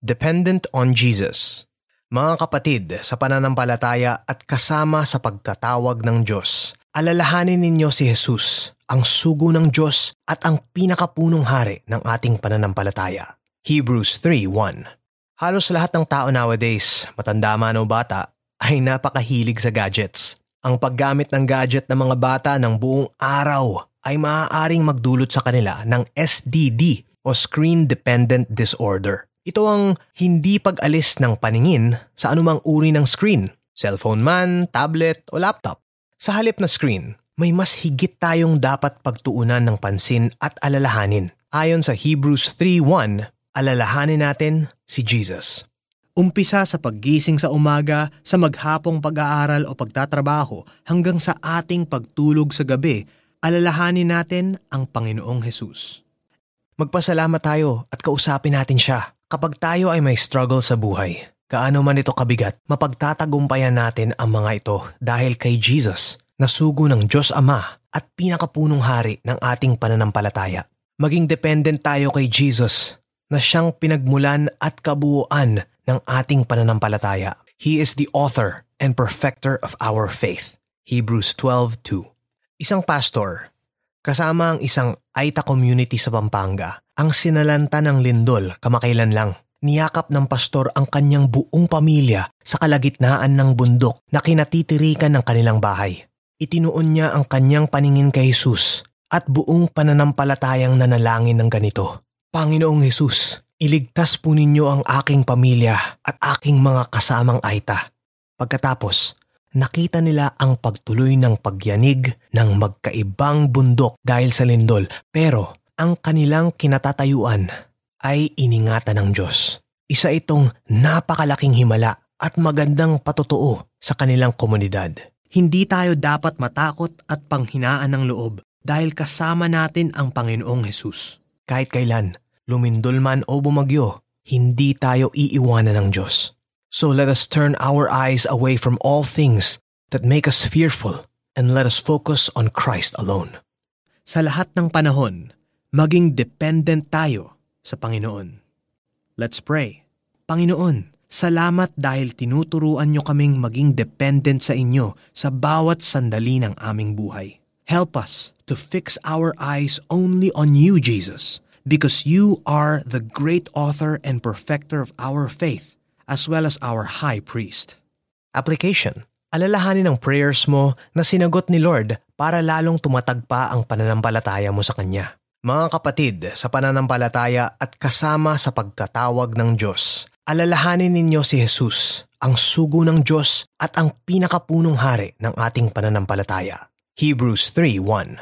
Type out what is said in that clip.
Dependent on Jesus. Mga kapatid, sa pananampalataya at kasama sa pagkatawag ng Diyos, alalahanin ninyo si Jesus, ang sugo ng Diyos at ang pinakapunong hari ng ating pananampalataya. Hebrews 3.1 Halos lahat ng tao nowadays, matanda man o bata, ay napakahilig sa gadgets. Ang paggamit ng gadget ng mga bata ng buong araw ay maaaring magdulot sa kanila ng SDD o Screen Dependent Disorder. Ito ang hindi pag-alis ng paningin sa anumang uri ng screen, cellphone man, tablet o laptop. Sa halip na screen, may mas higit tayong dapat pagtuunan ng pansin at alalahanin. Ayon sa Hebrews 3.1, alalahanin natin si Jesus. Umpisa sa paggising sa umaga, sa maghapong pag-aaral o pagtatrabaho hanggang sa ating pagtulog sa gabi, alalahanin natin ang Panginoong Hesus. Magpasalamat tayo at kausapin natin siya. Kapag tayo ay may struggle sa buhay, gaano man ito kabigat, mapagtatagumpayan natin ang mga ito dahil kay Jesus, na sugo ng Diyos Ama at pinakapunong hari ng ating pananampalataya. Maging dependent tayo kay Jesus na siyang pinagmulan at kabuuan ng ating pananampalataya. He is the author and perfecter of our faith. Hebrews 12.2 Isang pastor, kasama ang isang Aita community sa Pampanga, ang sinalanta ng lindol kamakailan lang. Niyakap ng pastor ang kanyang buong pamilya sa kalagitnaan ng bundok na kinatitirikan ng kanilang bahay. Itinuon niya ang kanyang paningin kay Jesus at buong pananampalatayang nanalangin ng ganito. Panginoong Jesus, iligtas po ninyo ang aking pamilya at aking mga kasamang Aita. Pagkatapos, nakita nila ang pagtuloy ng pagyanig ng magkaibang bundok dahil sa lindol pero ang kanilang kinatatayuan ay iningatan ng Diyos. Isa itong napakalaking himala at magandang patotoo sa kanilang komunidad. Hindi tayo dapat matakot at panghinaan ng loob dahil kasama natin ang Panginoong Hesus. Kahit kailan, lumindol man o bumagyo, hindi tayo iiwanan ng Diyos. So let us turn our eyes away from all things that make us fearful and let us focus on Christ alone. Sa lahat ng panahon, maging dependent tayo sa Panginoon. Let's pray. Panginoon, salamat dahil tinuturuan nyo kaming maging dependent sa inyo sa bawat sandali ng aming buhay. Help us to fix our eyes only on you, Jesus, because you are the great author and perfecter of our faith, as well as our high priest. Application. Alalahanin ang prayers mo na sinagot ni Lord para lalong tumatag pa ang pananampalataya mo sa Kanya. Mga kapatid, sa pananampalataya at kasama sa pagkatawag ng Diyos, alalahanin ninyo si Jesus, ang sugo ng Diyos at ang pinakapunong hari ng ating pananampalataya. Hebrews 3.1